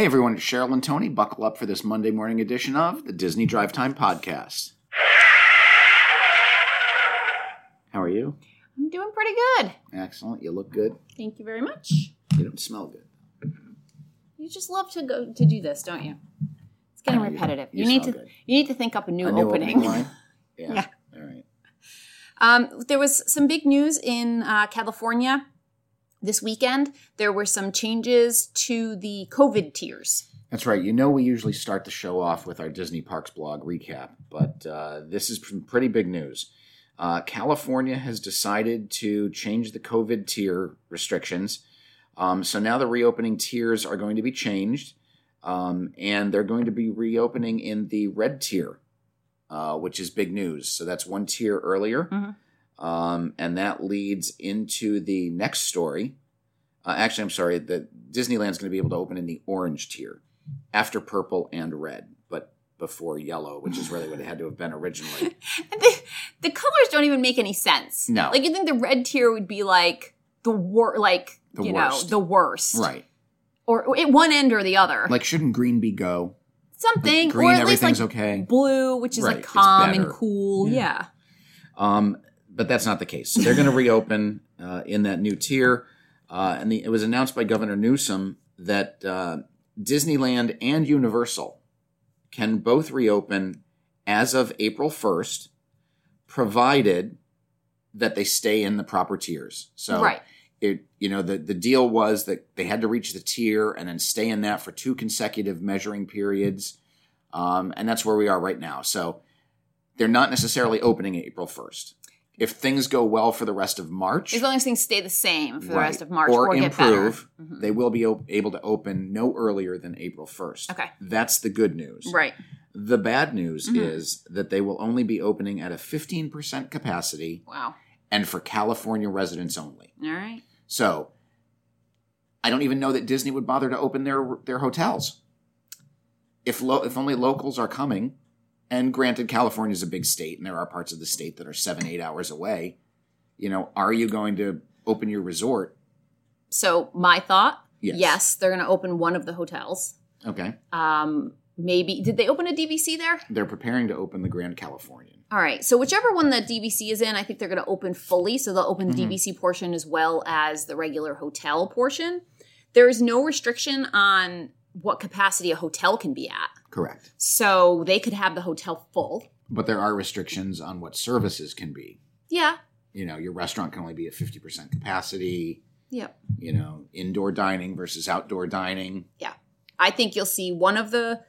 Hey everyone, it's Cheryl and Tony. Buckle up for this Monday morning edition of the Disney Drive Time Podcast. How are you? I'm doing pretty good. Excellent. You look good. Thank you very much. You don't smell good. You just love to go to do this, don't you? It's getting know you repetitive. You You, need to good. you need to think up a new A new opening. line? Yeah. Yeah. All right. Um, there was some big news in uh, California this weekend. There were some changes to the COVID tiers. That's right. You know, we usually start the show off with our Disney Parks blog recap, but uh, this is some pretty big news. Uh, California has decided to change the COVID tier restrictions. Um, so now the reopening tiers are going to be changed, um, and they're going to be reopening in the red tier, uh, which is big news. So that's one tier earlier. Mhm. Um, and that leads into the next story. Uh, actually, I'm sorry, the Disneyland's going to be able to open in the orange tier after purple and red, but before yellow, which is really what it had to have been originally. The, the colors don't even make any sense. No. like you think the red tier would be like the wor like The you worst. know the worst, right. Or at one end or the other, Like, shouldn't green be go? something. green, or at least like okay. blue, which is Right, like calm and cool. Yeah. Yeah. Um, but that's not the case. So they're going to reopen uh, in that new tier. Uh, and the, it was announced by Governor Newsom that uh, Disneyland and Universal can both reopen as of April 1st, provided that they stay in the proper tiers. So right. it you know the the deal was that they had to reach the tier and then stay in that for two consecutive measuring periods um, and that's where we are right now so they're not necessarily opening April 1st if things go well for the rest of March As long as things stay the same for the right, rest of March or, or, get better. improve Mhm. they will be o- able to open no earlier than April 1st Okay. that's the good news Right. the bad news Mhm. is that they will only be opening at a 15% capacity Wow. and for California residents only All right. So I don't even know that Disney would bother to open their their hotels. If lo- if only locals are coming, and granted, California is a big state, and there are parts of the state that are seven eight hours away. You know, are you going to open your resort? So my thought, Yes. yes, they're going to open one of the hotels. Okay, Um, maybe did they open a DVC there? they're preparing to open the Grand Californian. All right. So whichever one the DVC is in, I think they're going to open fully. So they'll open the Mhm. DVC portion as well as the regular hotel portion. There is no restriction on what capacity a hotel can be at. Correct, So they could have the hotel full. but there are restrictions on what services can be. Yeah. You know, your restaurant can only be at fifty percent capacity. Yep. You know, indoor dining versus outdoor dining. Yeah. I think you'll see one of the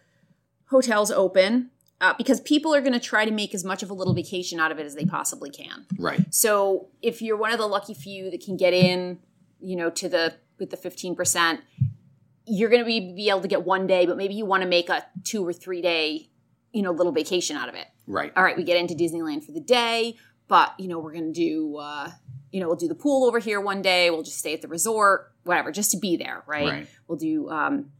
hotels open uh, because people are going to try to make as much of a little vacation out of it as they possibly can. Right. So if you're one of the lucky few that can get in, you know, to the with the 15%, you're going to be be able to get one day, but maybe you want to make a two or three day, you know, little vacation out of it. Right. All right, we get into Disneyland for the day, but you know, we're going to do uh, you know, we'll do the pool over here one day, we'll just stay at the resort, whatever, just to be there, right? Right. We'll do um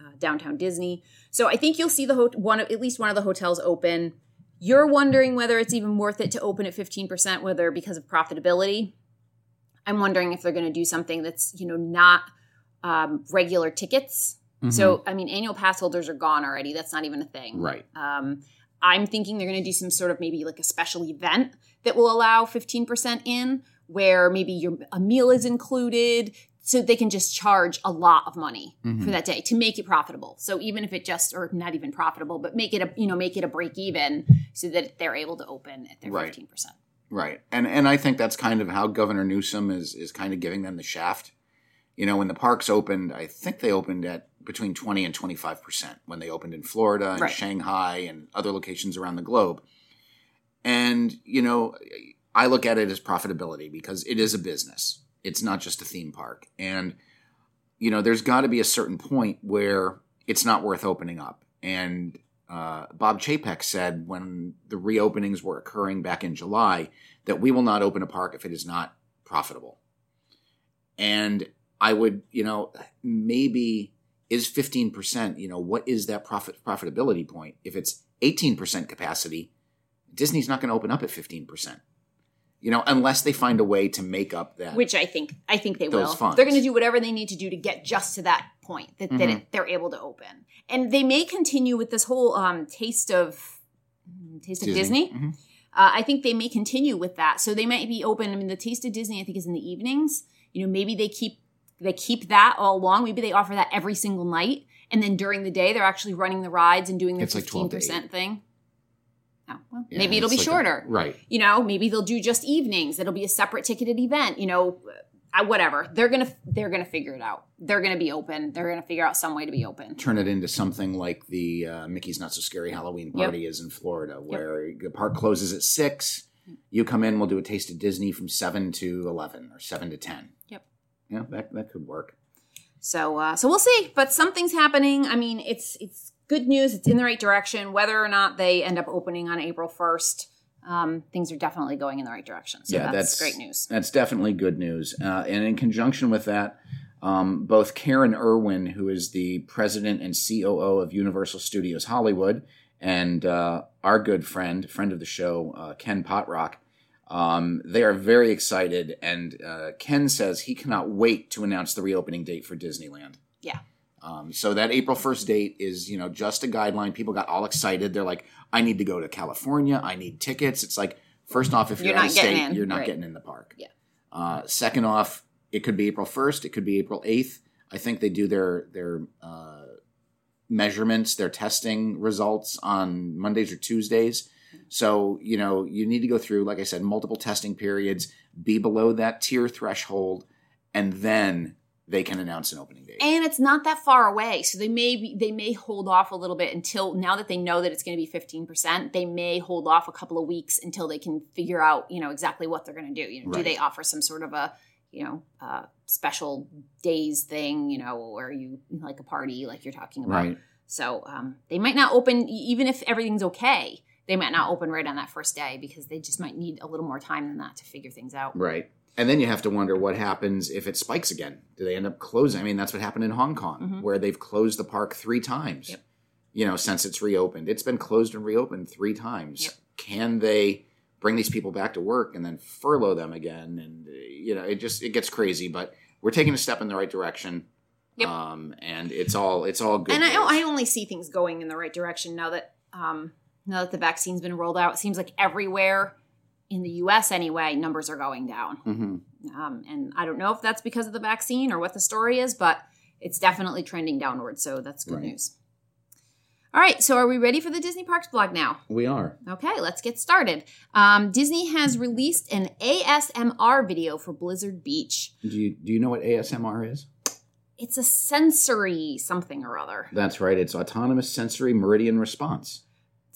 uh, downtown Disney. So I think you'll see the ho- one of, at least one of the hotels open. You're wondering whether it's even worth it to open at 15%, whether because of profitability. I'm wondering if they're going to do something that's, you know, not um, regular tickets. Mhm. So, I mean, annual pass holders are gone already. That's not even a thing. right. Um, I'm thinking they're going to do some sort of maybe like a special event that will allow 15% in, where maybe your a meal is included, so they can just charge a lot of money Mhm. for that day to make it profitable. So even if it just or not even profitable, but make it a you know make it a break even so that they're able to open at their Right. 15%. Right. And and I think that's kind of how Governor Newsom is is kind of giving them the shaft. You know, when the parks opened, I think they opened at between 20 and 25% when they opened in Florida and Right. Shanghai and other locations around the globe. And, you know, I look at it as profitability because it is a business. It's not just a theme park. And you know, there's got to be a certain point where it's not worth opening up. And uh, Bob Chapek said when the reopenings were occurring back in July that we will not open a park if it is not profitable. And I would, you know, maybe is 15%, you know, what is that profit profitability point? If it's 18% capacity, Disney's not going to open up at 15%. You know, unless they find a way to make up that. which I think I think they will. funds. They're going to do whatever they need to do to get just to that point that, Mhm. that it, they're able to open, and they may continue with this whole um, taste of taste of Disney. Mhm. Uh, I think they may continue with that, so they might be open. I mean, the taste of Disney, I think, is in the evenings. You know, maybe they keep they keep that all along. Maybe they offer that every single night, and then during the day they're actually running the rides and doing the It's like 12 fifteen to percent thing. Oh, well, Yeah, maybe it'll be like a- shorter right. you know maybe they'll do just evenings it'll be a separate ticketed event you know whatever they're gonna they're gonna figure it out they're gonna be open they're gonna figure out some way to be open Turn it into something like the uh, Mickey's Not So Scary Halloween Yep. party is in Florida, where the park closes at six. You come in, we'll do a taste of Disney from seven to eleven or seven to ten. Yeah, that that could work. so uh so we'll see but something's happening. I mean it's it's good news. It's in the right direction. Whether or not they end up opening on april 1st um, things are definitely going in the right direction. So Yeah, that's, that's- great news. That's definitely good news. Uh, and in conjunction with that, um, both Karen Irwin, who is the president and COO of Universal Studios Hollywood, and uh, our good friend, friend of the show, uh, Ken Potrock, um, they are very excited. And uh, Ken says he cannot wait to announce the reopening date for Disneyland. Yeah. Um, so that April 1st date is, you know, just a guideline. People got all excited. They're like, I need to go to California. I need tickets. It's like, first off, if you're, You're out not of state, in, you're not right. getting in the park. Yeah. Uh, second off, it could be April 1st. It could be April 8th. I think they do their, their, uh, measurements, their testing results on Mondays or Tuesdays. So, you know, you need to go through, like I said, multiple testing periods, be below that tier threshold, and then they can announce an opening date. and it's not that far away so they may be, they may hold off a little bit until now that they know that it's going to be 15% they may hold off a couple of weeks until they can figure out you know exactly what they're going to do you know do they offer some sort of a you know uh, special days thing you know where you like a party like you're talking about right. so um, they might not open even if everything's okay they might not open right on that first day because they just might need a little more time than that to figure things out Right. And then you have to wonder what happens if it spikes again. Do they end up closing? I mean, that's what happened in Hong Kong, Mhm. where they've closed the park three times. Yep. You know, since it's reopened, it's been closed and reopened three times. Yep. Can they bring these people back to work and then furlough them again? And uh, you know, it just it gets crazy. But we're taking a step in the right direction. Yep. Um, and it's all it's all good. and I. I only see things going in the right direction now that um, now that the vaccine's been rolled out. It seems like everywhere in the U.S. anyway, numbers are going down. Mhm. Um, and I don't know if that's because of the vaccine or what the story is, but it's definitely trending downward. So that's good Right. news. All right, so are we ready for the Disney Parks blog now? We are. Okay, let's get started. Um, Disney has released an ASMR video for Blizzard Beach. Do you do you know what ASMR is? It's a sensory something or other. That's right. It's autonomous sensory meridian response.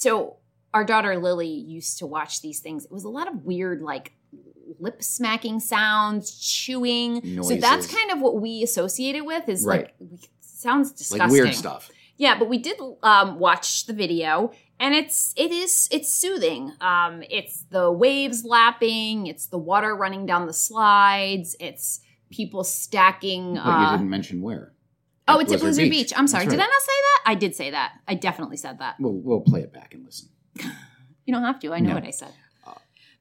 So our daughter Lily used to watch these things. It was a lot of weird, like lip smacking sounds, chewing. So that's kind of what we associate it with. Is Right. like sounds disgusting. Like weird stuff. Yeah, but we did um, watch the video, and it's it is it's soothing. Um, it's the waves lapping. It's the water running down the slides. It's people stacking. But uh, you didn't mention where. Oh, it's at Blizzard Beach. I'm sorry. That's Did I not say that? I did say that. I definitely said that. We'll we'll play it back and listen. You don't have to. I know No. what I said.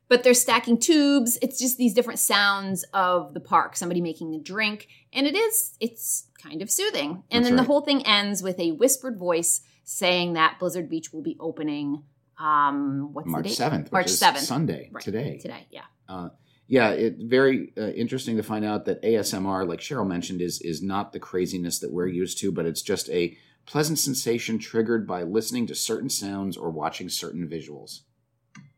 But they're stacking tubes. It's just these different sounds of the park. Somebody making a drink, and it is it's kind of soothing. And then the whole thing ends with a whispered voice saying that Blizzard Beach will be opening. Um, what's March the date? seventh, which March is 7th. Sunday Right. today. Today, yeah. Uh, yeah, it very uh, interesting to find out that ASMR, like Cheryl mentioned, is is not the craziness that we're used to, but it's just a pleasant sensation triggered by listening to certain sounds or watching certain visuals.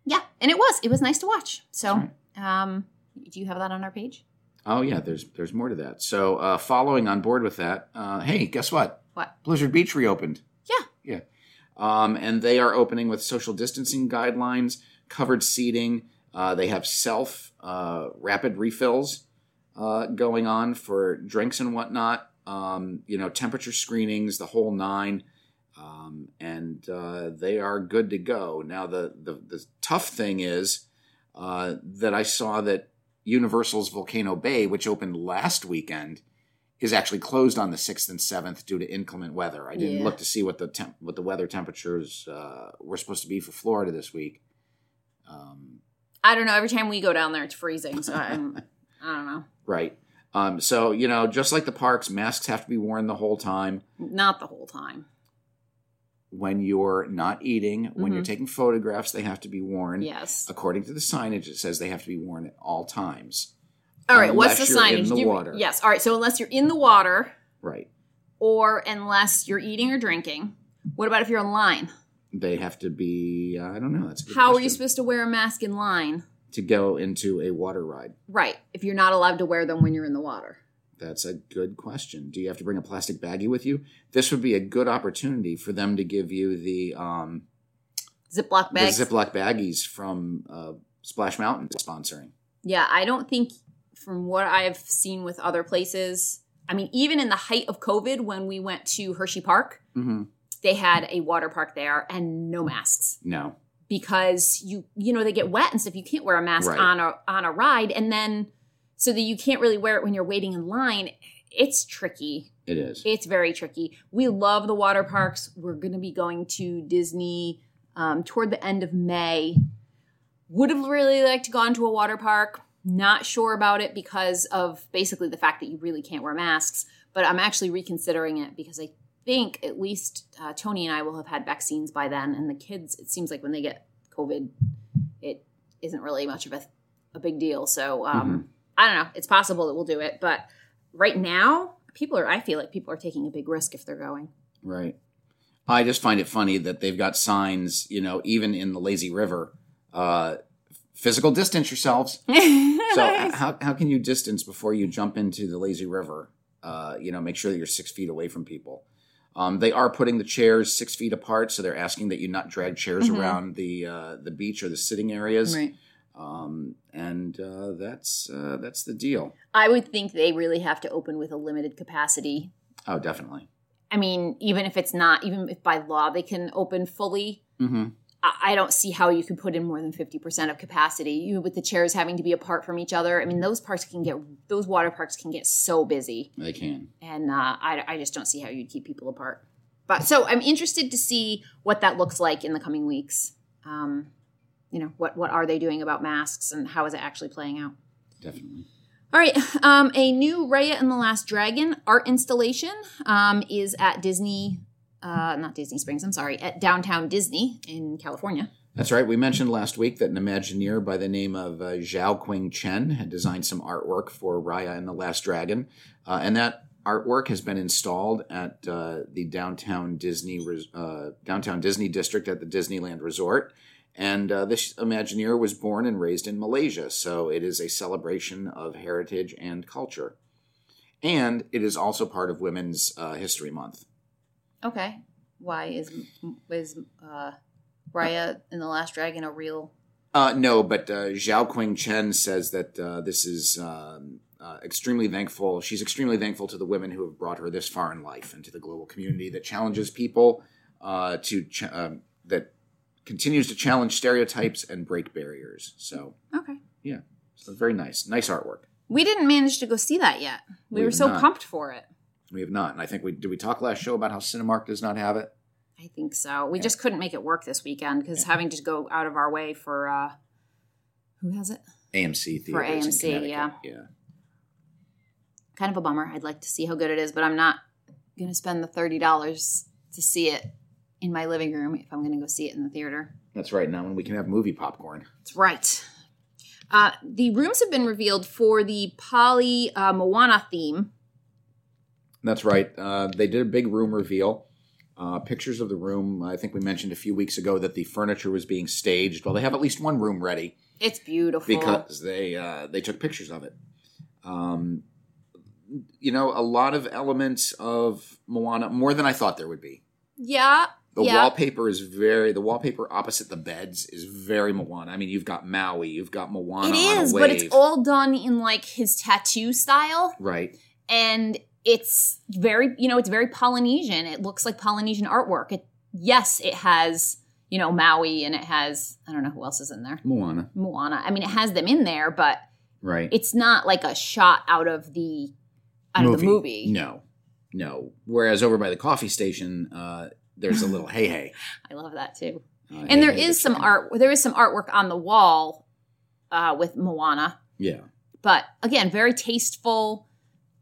Yeah, and it was. It was nice to watch. So, That's um, do you have that on our page? Oh yeah, there's there's more to that. So uh, following on board with that, uh, hey, guess what? What? Blizzard Beach reopened. Yeah. Yeah. Um, and they are opening with social distancing guidelines, covered seating. Uh, they have self uh, rapid refills uh, going on for drinks and whatnot. Um, you know, temperature screenings, the whole nine. Um, and uh, they are good to go. Now, the, the, the tough thing is uh, that I saw that Universal's Volcano Bay, which opened last weekend, is actually closed on the sixth and seventh due to inclement weather. I didn't Yeah. look to see what the temp- what the weather temperatures uh, were supposed to be for Florida this week. Um, I don't know. Every time we go down there, it's freezing. So I'm, I don't know. right. Um, so you know, just like the parks, masks have to be worn the whole time. Not the whole time. When you're not eating, when you're Mhm. taking photographs, they have to be worn. Yes. According to the signage, it says they have to be worn at all times. All right. What's the you're in signage? the you- water. Yes. All right. So unless you're in the water, Right. or unless you're eating or drinking, what about if you're in line? They have to be. I don't know. That's How are you supposed to wear a mask in line? to go into a water ride? Right. If you're not allowed to wear them when you're in the water. That's a good question. Do you have to bring a plastic baggie with you? This would be a good opportunity for them to give you the um, Ziploc bags. the Ziploc baggies from uh, Splash Mountain sponsoring. Yeah, I don't think from what I've seen with other places, I mean, even in the height of COVID, when we went to Hershey Park, Mm-hmm. They had a water park there and no masks No, because you you know they get wet and stuff. You can't wear a mask Right. on a on a ride, and then so that you can't really wear it when you're waiting in line. It's tricky. it is. It's very tricky. We love the water parks. We're going to be going to Disney um, toward the end of May. Would have really liked to go into a water park. Not sure about it because of basically the fact that you really can't wear masks. But I'm actually reconsidering it because I think at least uh, Tony and I will have had vaccines by then. And the kids, it seems like when they get COVID, it isn't really much of a, a big deal. So um, I don't know. It's possible that we'll do it. But right now, people are, I feel like people are taking a big risk if they're going. Right. I just find it funny that they've got signs, you know, even in the lazy river, uh, physical distance yourselves. So how, how can you distance before you jump into the lazy river? Uh, you know, make sure that you're six feet away from people. Um, they are putting the chairs six feet apart, so they're asking that you not drag chairs Mhm. around the uh, the beach or the sitting areas. right. Um, and uh, that's uh, that's the deal. I would think they really have to open with a limited capacity. Oh, definitely. I mean, even if it's not, even if by law they can open fully, hmm I don't see how you could put in more than 50% of capacity. You with the chairs having to be apart from each other. I mean, those parks can get those water parks can get so busy, They can. and uh, I, I just don't see how you'd keep people apart. But so I'm interested to see what that looks like in the coming weeks. Um, you know, what what are they doing about masks, and how is it actually playing out? Definitely. All right. Um, a new Raya and the Last Dragon art installation um, is at Disney, uh, not Disney Springs, I'm sorry, at downtown Disney in California. That's right. We mentioned last week that an Imagineer by the name of uh, Zhao Qing Chen had designed some artwork for Raya and the Last Dragon, uh, and that artwork has been installed at uh, the downtown Disney uh, downtown Disney district at the Disneyland Resort. And uh, this Imagineer was born and raised in Malaysia, so it is a celebration of heritage and culture. And it is also part of Women's uh, History Month. Okay. Why is is uh, Raya and the Last Dragon a real? Uh, no, but uh, Zhao Qing Chen says that uh, this is um, uh, extremely thankful. She's extremely thankful to the women who have brought her this far in life and to the global community that challenges people uh, to ch- um, that continues to challenge stereotypes and break barriers. So, Okay. Yeah, so very nice, nice artwork. We didn't manage to go see that yet. We, We were so not. pumped for it. We have not, and I think we did. We talk last show about how Cinemark does not have it. I think so. We Yeah. just couldn't make it work this weekend because Yeah. having to go out of our way for uh, who has it? AMC theater. For AMC, yeah. yeah. kind of a bummer. I'd like to see how good it is, but I'm not going to spend the thirty dollars to see it in my living room if I'm going to go see it in the theater. That's right. Now, when we can have movie popcorn. That's right. Uh, the rooms have been revealed for the Poly uh, Moana theme. That's right. Uh, they did a big room reveal. Uh, pictures of the room. I think we mentioned a few weeks ago that the furniture was being staged. Well, they have at least one room ready It's beautiful. because they uh, they took pictures of it. Um, you know, a lot of elements of Moana, more than I thought there would be. yeah, The yeah. wallpaper is very. The wallpaper opposite the beds is very Moana. I mean, you've got Maui, you've got Moana It is, on is, a but it's all done in like his tattoo style, right. and it's very, you know, it's very Polynesian. It looks like Polynesian artwork. It, yes, it has, you know, Maui, and it has I don't know who else is in there. Moana, Moana. I mean, it has them in there, but right. it's not like a shot out of the out of the movie. No, no. Whereas over by the coffee station, uh, there's a little hey hey. I love that too. Uh, And there hey, hey is some art. There is some artwork on the wall uh, with Moana, Yeah, but again, very tasteful.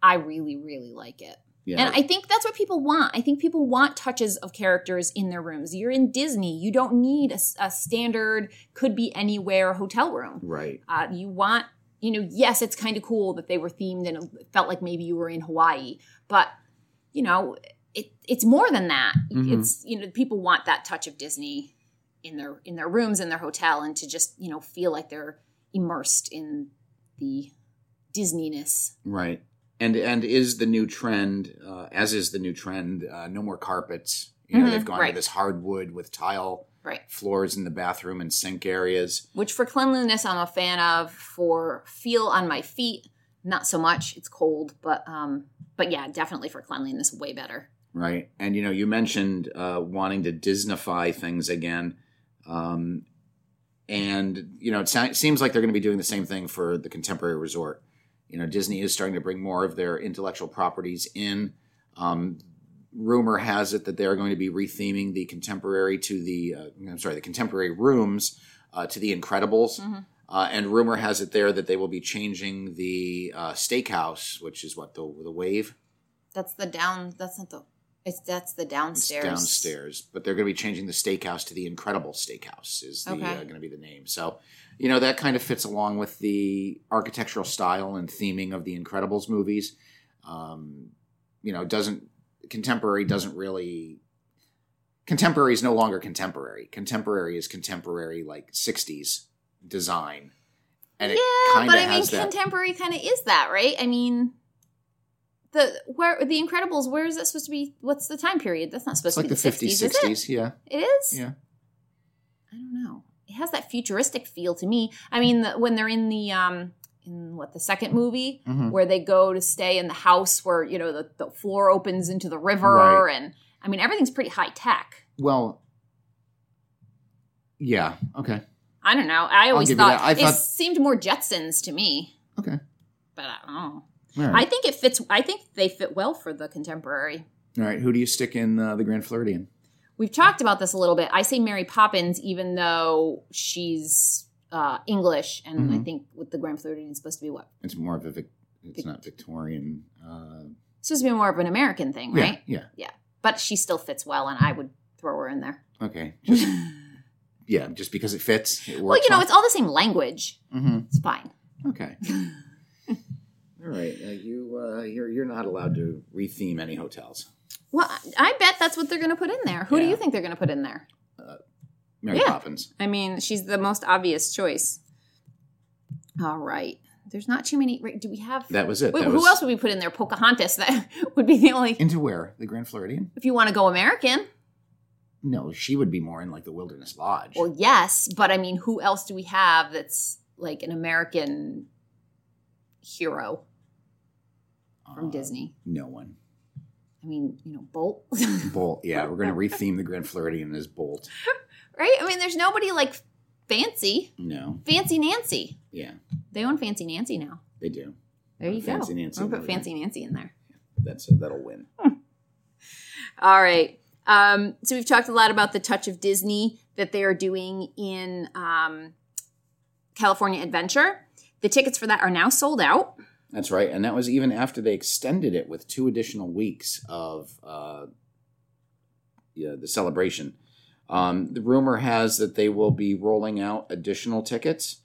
I really, really like it. Yeah. And I think that's what people want. I think people want touches of characters in their rooms. You're in Disney. You don't need a standard, could be anywhere hotel room. right. Uh, you want, you know, yes, it's kind of cool that they were themed and it felt like maybe you were in Hawaii, but, you know, it, it's more than that. Mhm. It's, you know, people want that touch of Disney in their in their rooms in their hotel and to just, you know, feel like they're immersed in the Disneyness. Right. And and is the new trend, uh, as is the new trend, uh, no more carpets. You know, Mhm, they've gone right. to this hardwood with tile Right. floors in the bathroom and sink areas. which for cleanliness I'm a fan of. For feel on my feet, not so much. It's cold, but um, but yeah, definitely for cleanliness, way better. Right. And you know, you mentioned uh, wanting to Disneyfy things again. Um, and you know, it seems like they're going to be doing the same thing for the contemporary resort. You know, Disney is starting to bring more of their intellectual properties in. Um, rumor has it that they're going to be retheming the contemporary to the uh, I'm sorry, the contemporary rooms uh, to the Incredibles. Mhm. Uh, and rumor has it there that they will be changing the uh, steakhouse, which is what the the Wave. That's the down. That's not the. It's that's the It's downstairs. downstairs, but they're going to be changing the steakhouse to the Incredible Steakhouse. Is the, Okay. uh, going to be the name? So, you know, that kind of fits along with the architectural style and theming of the Incredibles movies. Um, you know, doesn't contemporary doesn't really contemporary is no longer contemporary. Contemporary is contemporary like '60s design, and it yeah, but I mean, contemporary kind of is that, right? I mean, the where the Incredibles. Where is that supposed to be? What's the time period? That's not supposed It's like to the be the 50s, 60s, it? Yeah, It is. yeah. I don't know. It has that futuristic feel to me. I mean, the, when they're in the um in what the second movie Mhm. where they go to stay in the house where you know the, the floor opens into the river Right. and I mean everything's pretty high tech. Well, yeah. Okay. I don't know. I always give you thought, it seemed more Jetsons to me, Okay. but I don't know. All right. I think it fits. I think they fit well for the contemporary. All right. Who do you stick in uh, the Grand Floridian? We've talked about this a little bit. I say Mary Poppins, even though she's uh, English, and I Mhm. think with the Grand Floridian, it's supposed to be what It's more of a Vic- it's Vic- not Victorian. Uh, it's supposed to be more of an American thing, right? yeah, right? yeah. But she still fits well, and I would throw her in there. Okay. Just yeah, just because it fits. It works well, you know, on- it's all the same language. Mhm. It's fine. Okay. All right. Uh, you uh, you're you're not allowed to retheme any hotels. Well, I bet that's what they're going to put in there. Who do Yeah. you think they're going to put in there? Mary Yeah. Poppins. I mean, she's the most obvious choice. All right. There's not too many. right, Do we have? That was it. Wait, That who was- else would we put in there? Pocahontas. That would be the only. Into where? The Grand Floridian? If you want to go American, No, she would be more in like the Wilderness Lodge. well, yes. But I mean, who else do we have that's like an American hero from Uh, Disney? No one. I mean, you know, Bolt. Bolt. Yeah, we're going to retheme the Grand Floridian as Bolt. right? I mean, there's nobody like Fancy. No. Fancy Nancy. Yeah, They own Fancy Nancy now. they do. There you Fancy go. Nancy I'm put Fancy Nancy in there. That's uh, that'll win. All right. Um, so we've talked a lot about the touch of Disney that they are doing in um, California Adventure. The tickets for that are now sold out. That's right, and that was even after they extended it with two additional weeks of uh, yeah, the celebration. Um, the rumor has that they will be rolling out additional tickets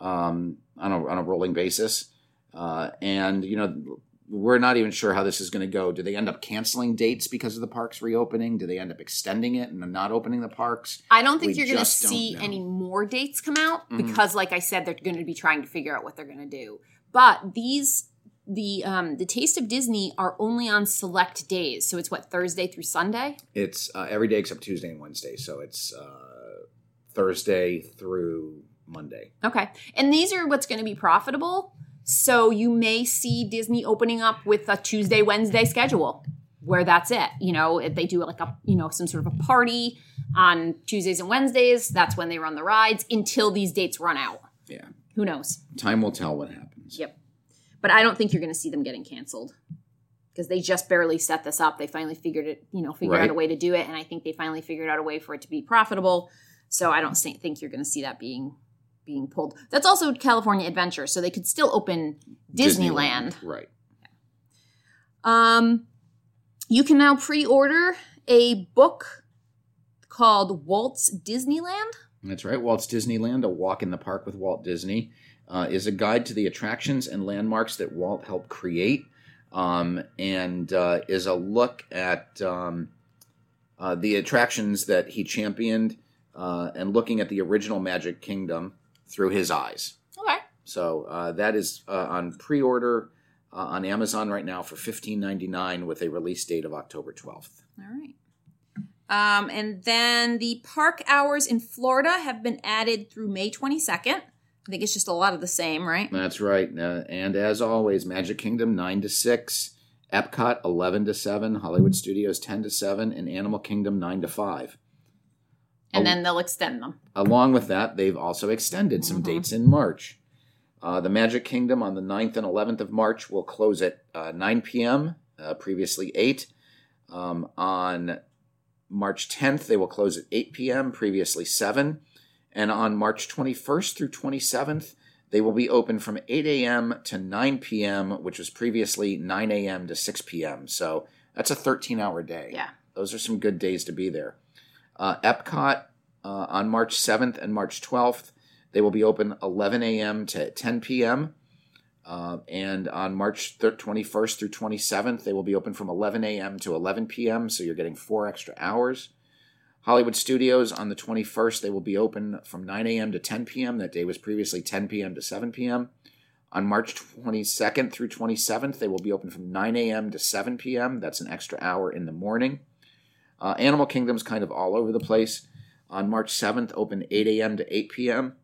um, on a on a rolling basis, uh, and you know we're not even sure how this is going to go. Do they end up canceling dates because of the parks reopening? Do they end up extending it and not opening the parks? I don't think We you're going to see any more dates come out Mhm. because, like I said, they're going to be trying to figure out what they're going to do. But these, the um, the Taste of Disney are only on select days. So it's what Thursday through Sunday. It's uh, every day except Tuesday and Wednesday, so it's uh, Thursday through Monday. Okay. And these are what's going to be profitable. So you may see Disney opening up with a Tuesday, Wednesday schedule where that's it. You know, if they do like a, you know, some sort of a party on Tuesdays and Wednesdays. That's when they run the rides until these dates run out. Yeah, Who knows? time will tell what happens. Yep. But I don't think you're going to see them getting canceled because they just barely set this up. They finally figured it, you know, figured out a way to do it. And I think they finally figured out a way for it to be profitable. So I don't think you're going to see that being being pulled. That's also California Adventure, so they could still open Disneyland. Right. Um, you can now pre-order a book called Walt's Disneyland. That's right. Walt's Disneyland, A Walk in the Park with Walt Disney, uh, is a guide to the attractions and landmarks that Walt helped create um, and uh, is a look at um, uh, the attractions that he championed uh, and looking at the original Magic Kingdom through his eyes. Okay. So uh, that is uh, on pre order on Amazon right now for $15.99 with a release date of October 12th. All right. Um, and then the park hours in Florida have been added through May 22nd. I think it's just a lot of the same, right? That's right. Uh, and as always, Magic Kingdom 9 to 6, Epcot 11 to 7, Hollywood Studios 10 to 7, and Animal Kingdom 9 to 5. And then they'll extend them. Along with that, they've also extended some Mhm. dates in March. Uh, the Magic Kingdom on the 9th and 11th of March will close at uh, 9 p.m., uh, previously 8. Um, on March 10th, they will close at 8 p.m., previously 7. And on March 21st through 27th, they will be open from 8 a.m. to 9 p.m., which was previously 9 a.m. to 6 p.m. So that's a 13 hour day. Yeah. Those are some good days to be there. Uh, Epcot uh, on March 7th and March 12th, they will be open 11 a.m. to 10 p.m. Uh, and on March thir- 21st through 27th, they will be open from 11 a.m. to 11 p.m. So you're getting four extra hours. Hollywood Studios on the 21st, they will be open from 9 a.m. to 10 p.m. That day was previously 10 p.m. to 7 p.m. On March 22nd through 27th, they will be open from 9 a.m. to 7 p.m. That's an extra hour in the morning. Uh, Animal Kingdom's kind of all over the place. On March 7th, open 8 a.m. to 8 p.m.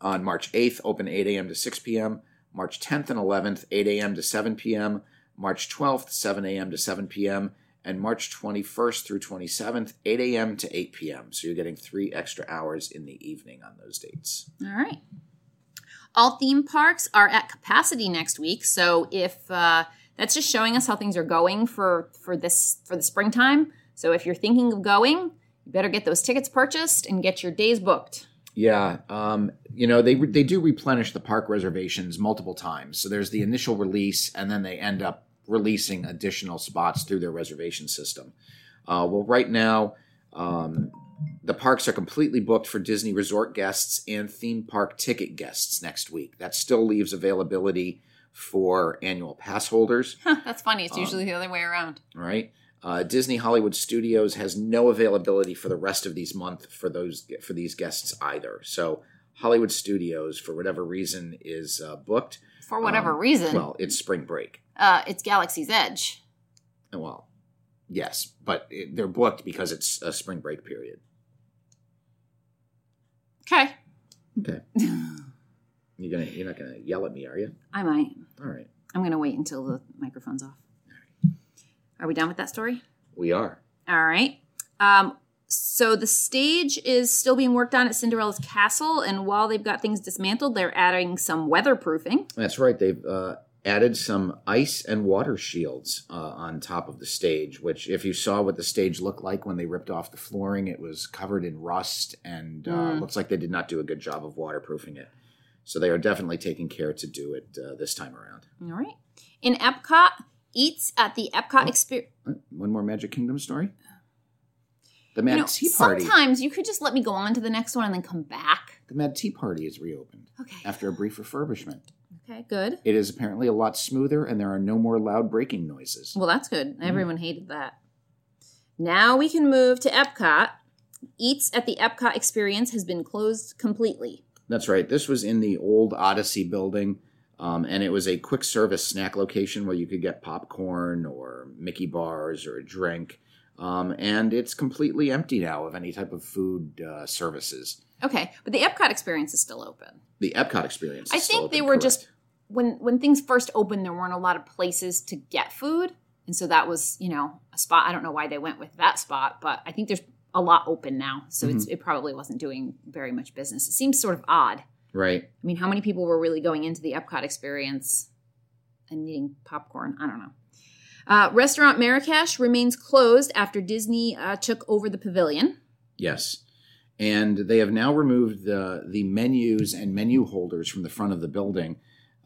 On March 8th, open 8 a.m. to 6 p.m. March 10th and 11th, 8 a.m. to 7 p.m. March 12th, 7 a.m. to 7 p.m. And March 21st through 27th, 8 a.m. to 8 p.m. So you're getting three extra hours in the evening on those dates. All right. All theme parks are at capacity next week, so if uh, that's just showing us how things are going for for this for the springtime. So if you're thinking of going, you better get those tickets purchased and get your days booked. Yeah, um, you know they they do replenish the park reservations multiple times. So there's the initial release, and then they end up releasing additional spots through their reservation system. Uh, well, right now, um, the parks are completely booked for Disney Resort guests and theme park ticket guests next week. That still leaves availability for annual pass holders. that's funny. It's Um, usually the other way around. Right. Uh, Disney Hollywood Studios has no availability for the rest of these month for those for these guests either. So Hollywood Studios, for whatever reason, is uh, booked. For whatever um, reason, Well, it's spring break. Uh, it's Galaxy's Edge. Well, yes, but it, they're booked because it's a spring break period. Okay. Okay. You're gonna you're not gonna yell at me, are you? I might. All right. I'm going to wait until the microphone's off. Are we done with that story? We are. All right. Um, so the stage is still being worked on at Cinderella's castle, and while they've got things dismantled, they're adding some weatherproofing. That's right. They've uh, added some ice and water shields uh, on top of the stage, which, if you saw what the stage looked like when they ripped off the flooring, it was covered in rust and uh, Mm. looks like they did not do a good job of waterproofing it. So they are definitely taking care to do it uh, this time around. All right. In Epcot, eats at the Epcot Oh. experience. Uh, One more Magic Kingdom story. The You Mad know, Tea Party. sometimes you could just let me go on to the next one and then come back. The Mad Tea Party is reopened Okay. after a brief refurbishment. Okay, good. It is apparently a lot smoother, and there are no more loud breaking noises. Well, that's good. Everyone hated that. Now we can move to Epcot. Eats at the Epcot experience has been closed completely. That's right. This was in the old Odyssey building, um, and it was a quick service snack location where you could get popcorn or Mickey bars or a drink. Um, and it's completely empty now of any type of food uh, services. Okay, but the Epcot experience is still open. The Epcot experience. is I think they open, were correct. just when when things first opened, there weren't a lot of places to get food, and so that was you know a spot. I don't know why they went with that spot, but I think there's a lot open now, so it's, Mm-hmm. it probably wasn't doing very much business. It seems sort of odd. right. I mean, how many people were really going into the Epcot experience and needing popcorn? I don't know. Uh, Restaurant Marrakesh remains closed after Disney uh, took over the pavilion. Yes. And they have now removed the, the menus and menu holders from the front of the building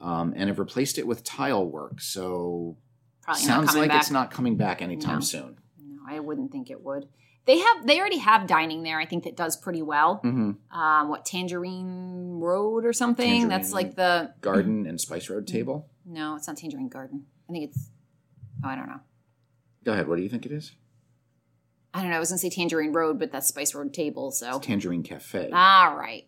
um, and have replaced it with tile work. So probably Sounds like back. it's not coming back anytime No. soon. No, I wouldn't think it would. They have they already have dining there. I think that does pretty well. hmm Um, what Tangerine Road or something? That's like the Garden and Spice Road table. no, it's not Tangerine Garden. I think it's oh, I don't know. Go ahead. What do you think it is? I don't know. I was gonna say Tangerine Road, but that's Spice Road Table. So Tangerine Cafe. all right.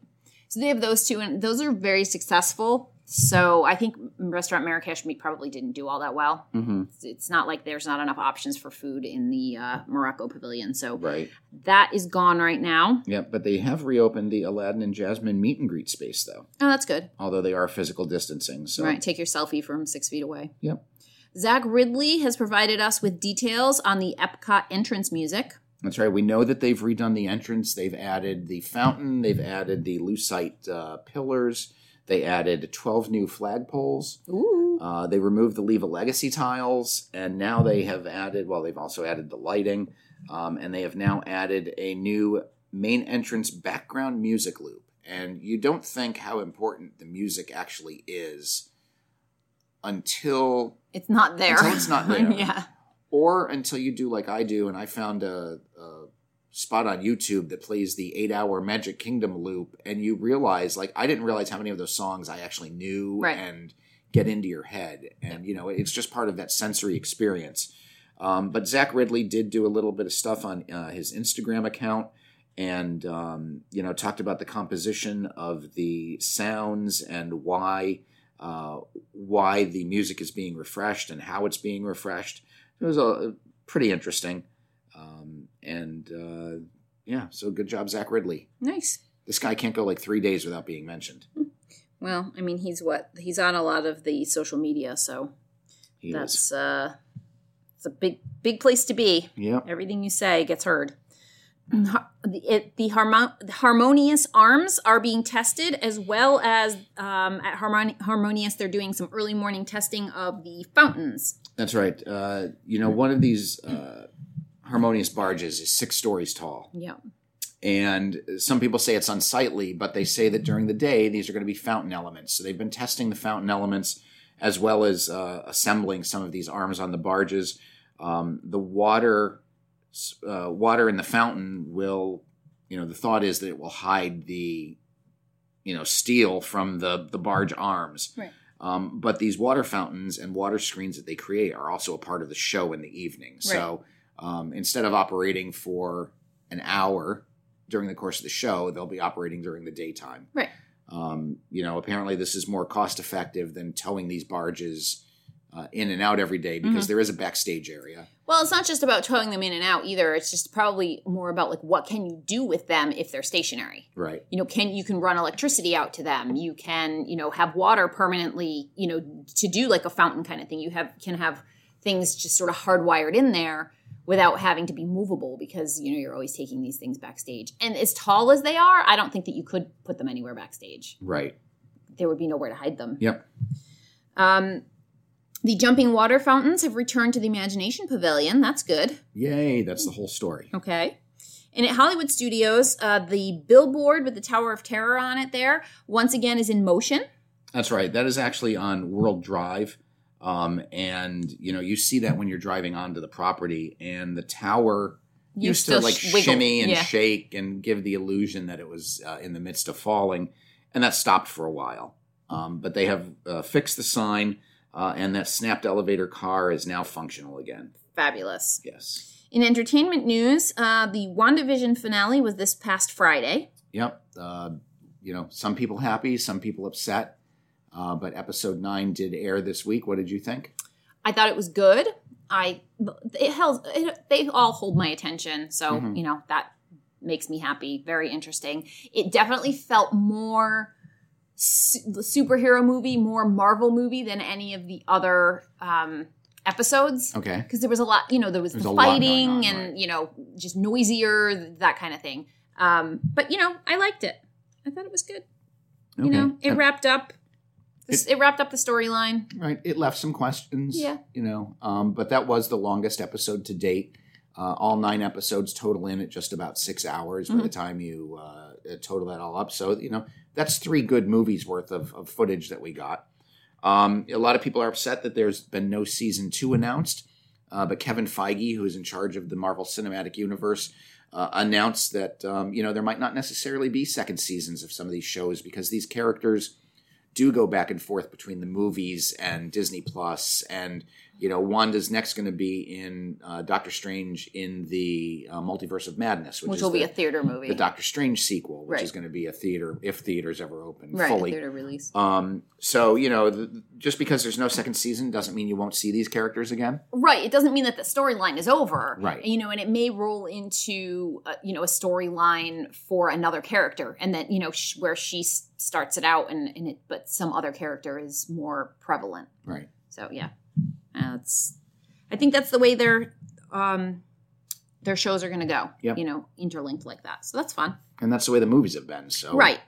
So they have those two, and those are very successful. So I think Restaurant Marrakesh Meat probably didn't do all that well. hmm It's- It's not like there's not enough options for food in the uh, Morocco Pavilion. So Right. that is gone right now. Yep. But they have reopened the Aladdin and Jasmine meet and greet space, though. Oh, that's good. Although they are physical distancing. So. Right, take your selfie from six feet away. Yep. Zach Riddley has provided us with details on the Epcot entrance music. That's right. We know that they've redone the entrance. They've added the fountain. They've added the lucite uh, pillars. They added 12 new flagpoles. Ooh. Uh, they removed the Leave a Legacy tiles, and now they have added, well, they've also added the lighting, um, and they have now added a new main entrance background music loop. And you don't think how important the music actually is until It's not there. Until it's not there. yeah. or until you do like I do, and I found a, a spot on YouTube that plays the eight hour Magic Kingdom loop, and you realize, like, I didn't realize how many of those songs I actually knew Right. and get into your head. And, you know, it's just part of that sensory experience. Um, but Zach Riddley did do a little bit of stuff on uh, his Instagram account and, um, you know, talked about the composition of the sounds and why. Uh, why the music is being refreshed and how it's being refreshed. It was a pretty interesting, um, and uh, yeah. So good job, Zach Riddley. Nice. This guy can't go like three days without being mentioned. Well, I mean, he's what? He's on a lot of the social media, so He that's is. uh it's a big big place to be. Yeah, Everything you say gets heard. The, it, the harmo- harmonious arms are being tested as well as um, at Harmoni- harmonious they're doing some early morning testing of the fountains That's right. Uh, you know, one of these uh, harmonious barges is six stories tall, yeah and some people say it's unsightly, but they say that during the day these are going to be fountain elements. So they've been testing the fountain elements as well as uh, assembling some of these arms on the barges. Um, the water, uh, water in the fountain will, you know, the thought is that it will hide the, you know, steel from the the barge arms. Right. Um, but these water fountains and water screens that they create are also a part of the show in the evening. Right. So um, instead of operating for an hour during the course of the show, they'll be operating during the daytime. Right. Um, you know, apparently this is more cost effective than towing these barges uh, in and out every day because there is a backstage area. well it's not just about towing them in and out either it's just probably more about like what can you do with them if they're stationary Right. you know can you can run electricity out to them you can you know have water permanently you know to do like a fountain kind of thing you have can have things just sort of hardwired in there without having to be movable because you know you're always taking these things backstage and as tall as they are i don't think that you could put them anywhere backstage Right. there would be nowhere to hide them Yep. um, the jumping water fountains have returned to the imagination pavilion that's good Yay. That's the whole story. Okay. And at Hollywood Studios, uh, the billboard with the Tower of Terror on it there once again is in motion. That's right. That is actually on World Drive. Um, and you know, you see that when you're driving onto the property and the tower You used to like wiggle. shimmy and Yeah. shake and give the illusion that it was uh, in the midst of falling, and that stopped for a while. Um, but they have uh, fixed the sign, uh, and that snapped elevator car is now functional again. Fabulous. Yes. In entertainment news, uh, the WandaVision finale was this past Friday. Yep. Uh, you know, some people happy, some people upset. Uh, but episode nine did air this week. What did you think? I thought it was good. I it held it, they all hold my attention, so Mhm. you know that makes me happy. Very interesting. It definitely felt more su- superhero movie, more Marvel movie than any of the other um, episodes. Okay. because there was a lot you know there was the a lot going fighting on, and right. you know just noisier that kind of thing um but you know i liked it i thought it was good you Okay. know it Uh, wrapped up this, it, wrapped up the storyline Right. It left some questions. Yeah. You know, um, but that was the longest episode to date. Uh, all nine episodes total in at just about six hours by Mm-hmm. the time you uh, total that all up. So, you know, that's three good movies worth of, of footage that we got. Um, a lot of people are upset that there's been no season two announced, uh, but Kevin Feige, who is in charge of the Marvel Cinematic Universe, uh, announced that um, you know there might not necessarily be second seasons of some of these shows because these characters do go back and forth between the movies and Disney Plus, and you know Wanda's next going to be in uh, Doctor Strange in the uh, Multiverse of Madness, which, which is will be a theater movie. the Doctor Strange sequel, which Right. is going to be a theater if theaters ever open right, fully. theater release. Um, so you know, th- just because there's no second season doesn't mean you won't see these characters again. Right. It doesn't mean that the storyline is over. Right. You know, and it may roll into uh, you know a storyline for another character, and then you know sh- where she s- starts it out, and, and it, but some other character is more prevalent. Right. So yeah, that's. I think that's the way their um, their shows are going to go. Yep. You know, interlinked like that. So that's fun. And that's the way the movies have been. So Right.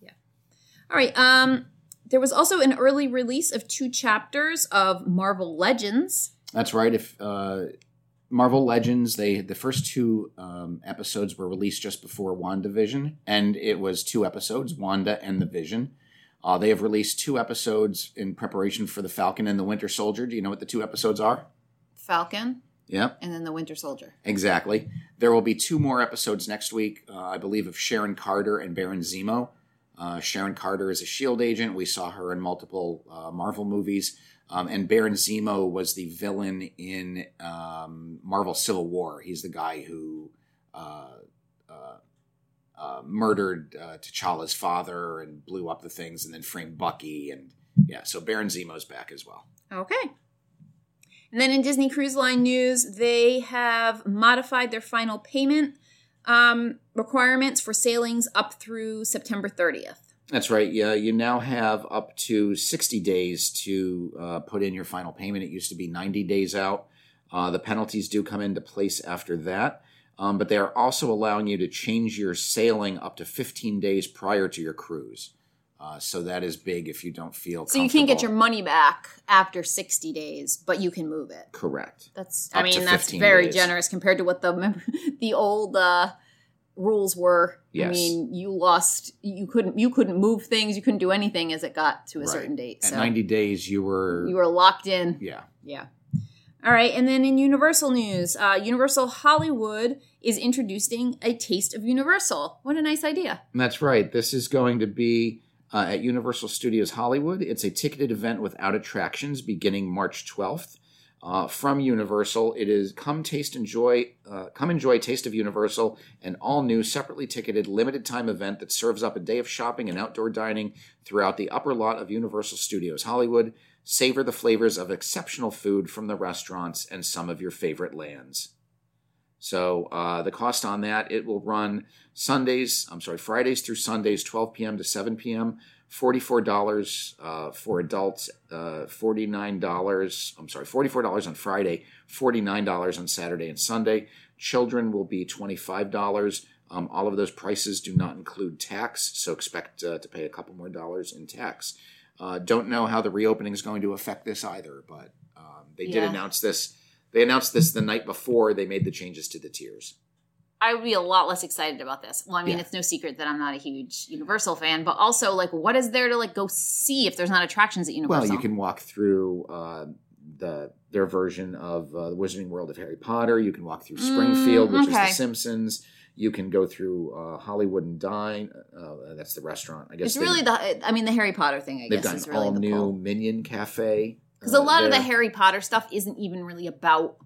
Yeah. All right. Um, there was also an early release of two chapters of Marvel Legends. That's right. If uh, Marvel Legends, they the first two um, episodes were released just before WandaVision, and it was two episodes, Wanda and the Vision. Uh, they have released two episodes in preparation for the Falcon and the Winter Soldier. Do you know what the two episodes are? Falcon Yep, and then the Winter Soldier. exactly. There will be two more episodes next week, uh, I believe, of Sharon Carter and Baron Zemo. Uh, Sharon Carter is a Shield agent. We saw her in multiple uh, Marvel movies. Um, and Baron Zemo was the villain in um, Marvel Civil War. He's the guy who uh, murdered uh, T'Challa's father and blew up the things and then framed Bucky. And yeah, so Baron Zemo's back as well. Okay. And then in Disney Cruise Line news, they have modified their final payment um, requirements for sailings up through September 30th. That's right. Yeah, you now have up to 60 days to uh, put in your final payment. It used to be 90 days out. Uh, the penalties do come into place after that, um, but they are also allowing you to change your sailing up to 15 days prior to your cruise. Uh, so that is big if you don't feel So you can't get your money back after 60 days, but you can move it. correct. That's Up I mean that's very days. generous compared to what the the old uh, rules were. I mean, you lost you couldn't you couldn't move things, you couldn't do anything as it got to a Right. certain date. At 90 days, you were. you were locked in. yeah. Yeah. All right, and then in Universal news, uh, Universal Hollywood is introducing a Taste of Universal. What a nice idea! That's right. This is going to be uh, at Universal Studios Hollywood. It's a ticketed event without attractions beginning March 12th. Uh, from Universal, it is come taste enjoy, uh, come enjoy Taste of Universal, an all new separately ticketed limited time event that serves up a day of shopping and outdoor dining throughout the upper lot of Universal Studios Hollywood. Savor the flavors of exceptional food from the restaurants and some of your favorite lands. So uh, the cost on that it will run Sundays. I'm sorry, Fridays through Sundays, 12 p.m. to 7 p.m. Forty-four dollars uh, for adults. Uh, Forty-nine dollars. I'm sorry, forty-four dollars on Friday. Forty-nine dollars on Saturday and Sunday. Children will be twenty-five dollars. Um, all of those prices do not include tax, so expect uh, to pay a couple more dollars in tax. Uh, don't know how the reopening is going to affect this either, but um, they did Yeah. announce this. They announced this the night before they made the changes to the tiers. I would be a lot less excited about this. Well, I mean, Yeah. it's no secret that I'm not a huge Universal fan, but also like, what is there to like go see if there's not attractions at Universal? Well, you can walk through uh, the their version of uh, the Wizarding World of Harry Potter. You can walk through Springfield, Mm, which is. The Simpsons. You can go through uh, Hollywood and Dine. Uh, that's the restaurant. I guess It's they- really the. I mean, the Harry Potter thing. I they've guess done is really all the new pull. Minion Cafe. Because uh, a lot of the. Harry Potter stuff isn't even really about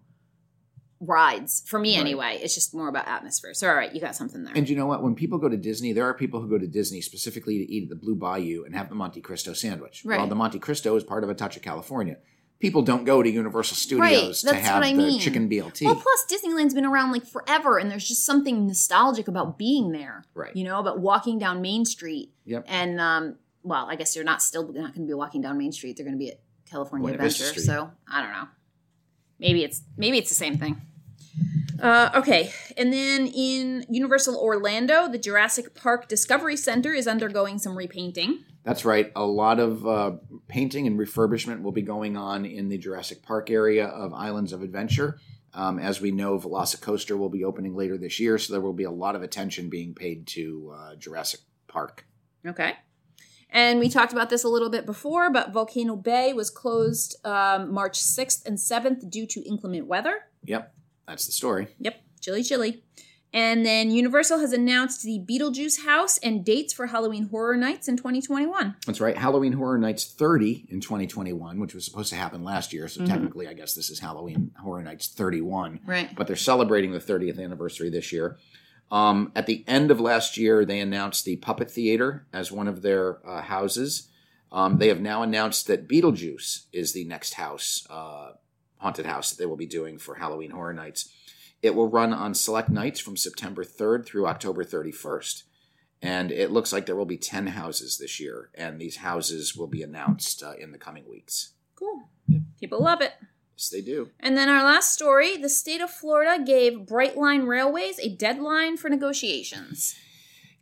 rides for me Right. anyway. It's just more about atmosphere. So, all right, you got something there. And you know what? When people go to Disney, there are people who go to Disney specifically to eat at the Blue Bayou and have the Monte Cristo sandwich. Right. Well, the Monte Cristo is part of a touch of California. People don't go to Universal Studios to have what I the mean. chicken BLT. Well, plus Disneyland's been around like forever, and there's just something nostalgic about being there. Right. You know, about walking down Main Street. Yep. And um, well, I guess you're not still not going to be walking down Main Street. They're going to be at California Buena Adventure. Street. So I don't know. Maybe it's maybe it's the same thing. Uh, okay, and then in Universal Orlando, the Jurassic Park Discovery Center is undergoing some repainting. That's right. A lot of uh, painting and refurbishment will be going on in the Jurassic Park area of Islands of Adventure. Um, as we know, Velocicoaster will be opening later this year, so there will be a lot of attention being paid to uh, Jurassic Park. Okay. And we talked about this a little bit before, but Volcano Bay was closed um, March 6th and 7th due to inclement weather. Yep, that's the story. Yep, chilly, chilly. And then Universal has announced the Beetlejuice house and dates for Halloween Horror Nights in 2021. That's right. Halloween Horror Nights 30 in 2021, which was supposed to happen last year. So technically, I guess this is Halloween Horror Nights 31. Right. But they're celebrating the 30th anniversary this year. Um, at the end of last year, they announced the Puppet Theater as one of their uh, houses. Um, they have now announced that Beetlejuice is the next house, uh, haunted house that they will be doing for Halloween Horror Nights. It will run on select nights from September 3rd through October 31st. And it looks like there will be 10 houses this year, and these houses will be announced uh, in the coming weeks. Cool. Yep. People love it. Yes, they do. And then our last story the state of Florida gave Brightline Railways a deadline for negotiations.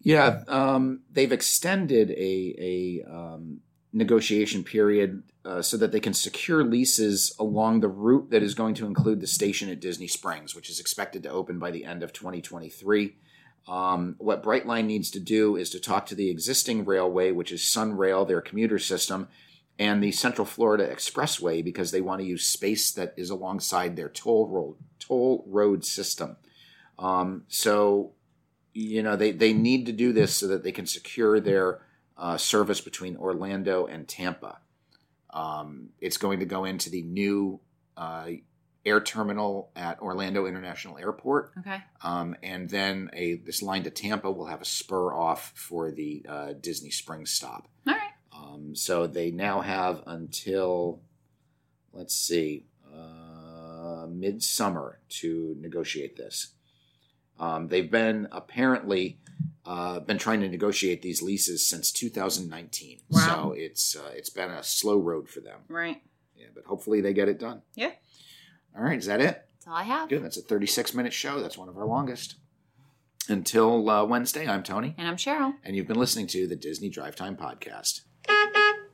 Yeah, um, they've extended a, a um, negotiation period uh, so that they can secure leases along the route that is going to include the station at Disney Springs, which is expected to open by the end of 2023. Um, what Brightline needs to do is to talk to the existing railway, which is Sunrail, their commuter system, and the Central Florida Expressway because they want to use space that is alongside their toll road toll road system. Um, so, you know, they they need to do this so that they can secure their uh, service between Orlando and Tampa. Um, it's going to go into the new uh, air terminal at Orlando International Airport, Okay. um, and then a this line to Tampa will have a spur off for the uh, Disney Springs stop. All right. Um, so they now have until, let's see, uh, midsummer to negotiate this. Um, they've been apparently uh, been trying to negotiate these leases since 2019. Wow. So it's uh, it's been a slow road for them. Right. Yeah, but hopefully they get it done. Yeah. All right, is that it? That's all I have. Good. That's a 36 minute show. That's one of our longest. Until uh, Wednesday, I'm Tony, And I'm Cheryl. and you've been listening to the Disney Drive Time Podcast.